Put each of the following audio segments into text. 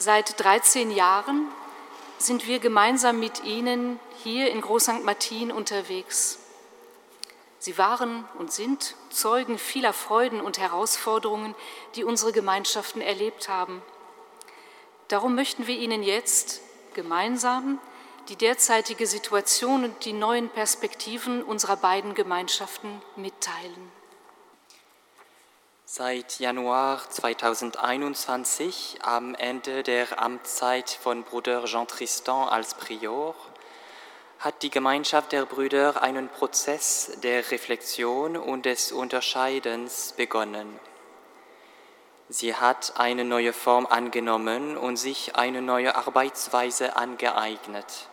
Seit 13 Jahren sind wir gemeinsam mit Ihnen hier in Groß St. Martin unterwegs. Sie waren und sind Zeugen vieler Freuden und Herausforderungen, die unsere Gemeinschaften erlebt haben. Darum möchten wir Ihnen jetzt gemeinsam die derzeitige Situation und die neuen Perspektiven unserer beiden Gemeinschaften mitteilen. Seit Januar 2021, am Ende der Amtszeit von Bruder Jean Tristan als Prior, hat die Gemeinschaft der Brüder einen Prozess der Reflexion und des Unterscheidens begonnen. Sie hat eine neue Form angenommen und sich eine neue Arbeitsweise angeeignet.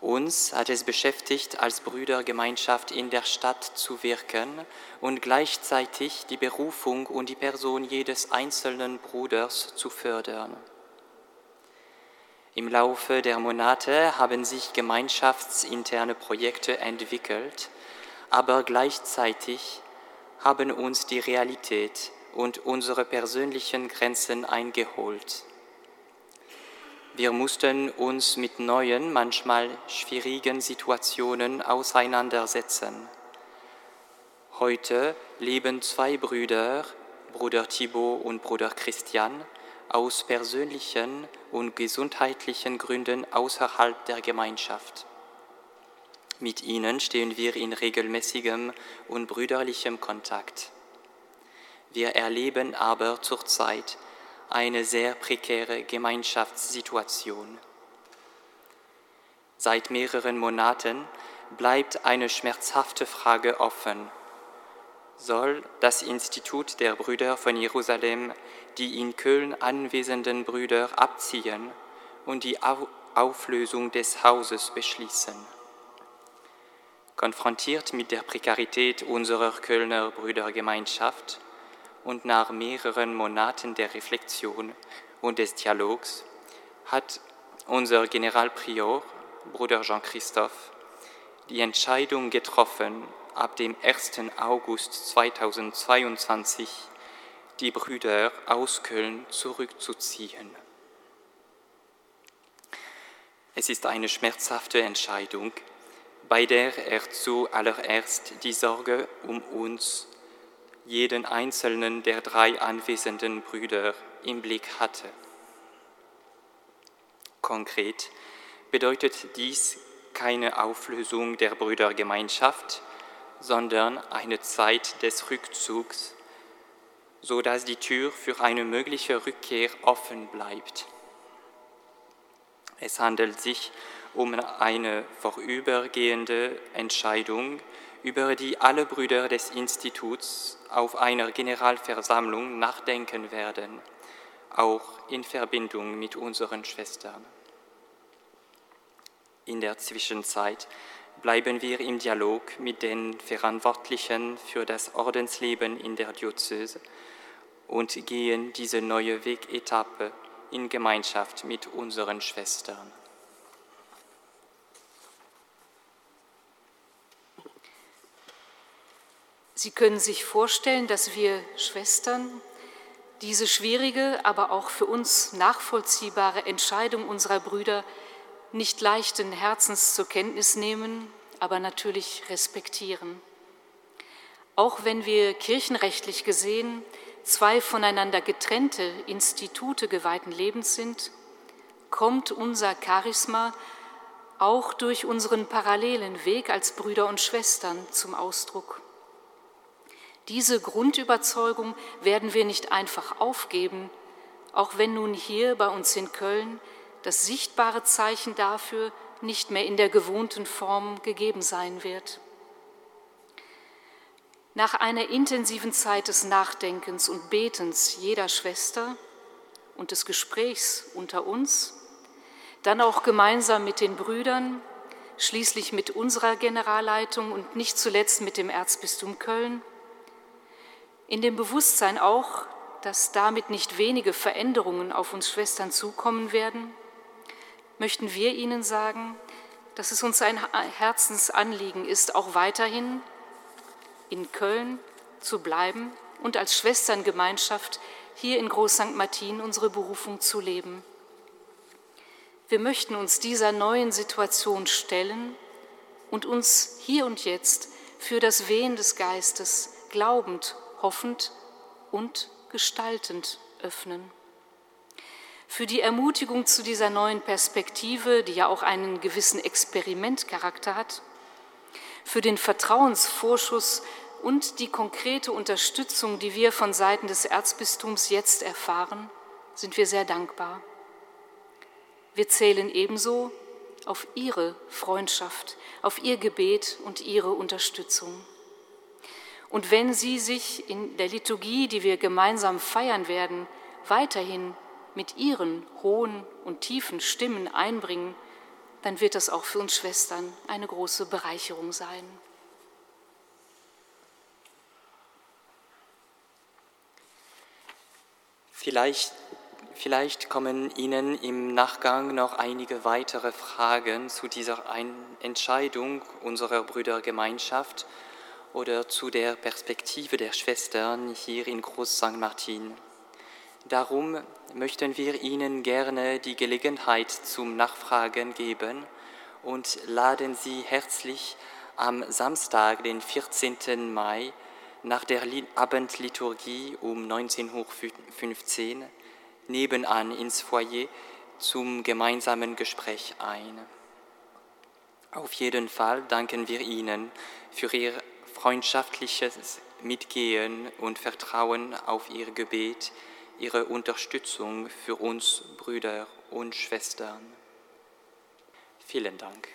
Uns hat es beschäftigt, als Brüdergemeinschaft in der Stadt zu wirken und gleichzeitig die Berufung und die Person jedes einzelnen Bruders zu fördern. Im Laufe der Monate haben sich gemeinschaftsinterne Projekte entwickelt, aber gleichzeitig haben uns die Realität und unsere persönlichen Grenzen eingeholt. Wir mussten uns mit neuen, manchmal schwierigen Situationen auseinandersetzen. Heute leben zwei Brüder, Bruder Thibaut und Bruder Christian, aus persönlichen und gesundheitlichen Gründen außerhalb der Gemeinschaft. Mit ihnen stehen wir in regelmäßigem und brüderlichem Kontakt. Wir erleben aber zurzeit eine sehr prekäre Gemeinschaftssituation. Seit mehreren Monaten bleibt eine schmerzhafte Frage offen. Soll das Institut der Brüder von Jerusalem die in Köln anwesenden Brüder abziehen und die Auflösung des Hauses beschließen? Konfrontiert mit der Prekarität unserer Kölner Brüdergemeinschaft und nach mehreren Monaten der Reflexion und des Dialogs hat unser Generalprior, Bruder Jean-Christophe, die Entscheidung getroffen, ab dem 1. August 2022 die Brüder aus Köln zurückzuziehen. Es ist eine schmerzhafte Entscheidung, bei der er zuallererst die Sorge um uns jeden einzelnen der drei anwesenden Brüder im Blick hatte. Konkret bedeutet dies keine Auflösung der Brüdergemeinschaft, sondern eine Zeit des Rückzugs, so dass die Tür für eine mögliche Rückkehr offen bleibt. Es handelt sich um eine vorübergehende Entscheidung, über die alle Brüder des Instituts auf einer Generalversammlung nachdenken werden, auch in Verbindung mit unseren Schwestern. In der Zwischenzeit bleiben wir im Dialog mit den Verantwortlichen für das Ordensleben in der Diözese und gehen diese neue Wegetappe in Gemeinschaft mit unseren Schwestern. Sie können sich vorstellen, dass wir Schwestern diese schwierige, aber auch für uns nachvollziehbare Entscheidung unserer Brüder nicht leichten Herzens zur Kenntnis nehmen, aber natürlich respektieren. Auch wenn wir kirchenrechtlich gesehen zwei voneinander getrennte Institute geweihten Lebens sind, kommt unser Charisma auch durch unseren parallelen Weg als Brüder und Schwestern zum Ausdruck. Diese Grundüberzeugung werden wir nicht einfach aufgeben, auch wenn nun hier bei uns in Köln das sichtbare Zeichen dafür nicht mehr in der gewohnten Form gegeben sein wird. Nach einer intensiven Zeit des Nachdenkens und Betens jeder Schwester und des Gesprächs unter uns, dann auch gemeinsam mit den Brüdern, schließlich mit unserer Generalleitung und nicht zuletzt mit dem Erzbistum Köln, in dem Bewusstsein auch, dass damit nicht wenige Veränderungen auf uns Schwestern zukommen werden, möchten wir Ihnen sagen, dass es uns ein Herzensanliegen ist, auch weiterhin in Köln zu bleiben und als Schwesterngemeinschaft hier in Groß St. Martin unsere Berufung zu leben. Wir möchten uns dieser neuen Situation stellen und uns hier und jetzt für das Wehen des Geistes glaubend, hoffend und gestaltend öffnen. Für die Ermutigung zu dieser neuen Perspektive, die ja auch einen gewissen Experimentcharakter hat, für den Vertrauensvorschuss und die konkrete Unterstützung, die wir von Seiten des Erzbistums jetzt erfahren, sind wir sehr dankbar. Wir zählen ebenso auf Ihre Freundschaft, auf Ihr Gebet und Ihre Unterstützung. Und wenn Sie sich in der Liturgie, die wir gemeinsam feiern werden, weiterhin mit Ihren hohen und tiefen Stimmen einbringen, dann wird das auch für uns Schwestern eine große Bereicherung sein. Vielleicht, vielleicht kommen Ihnen im Nachgang noch einige weitere Fragen zu dieser Entscheidung unserer Brüdergemeinschaft oder zu der Perspektive der Schwestern hier in Groß St. Martin. Darum möchten wir Ihnen gerne die Gelegenheit zum Nachfragen geben und laden Sie herzlich am Samstag, den 14. Mai, nach der Abendliturgie um 19.15 Uhr nebenan ins Foyer zum gemeinsamen Gespräch ein. Auf jeden Fall danken wir Ihnen für Ihr freundschaftliches Mitgehen und Vertrauen auf Ihr Gebet, Ihre Unterstützung für uns Brüder und Schwestern. Vielen Dank.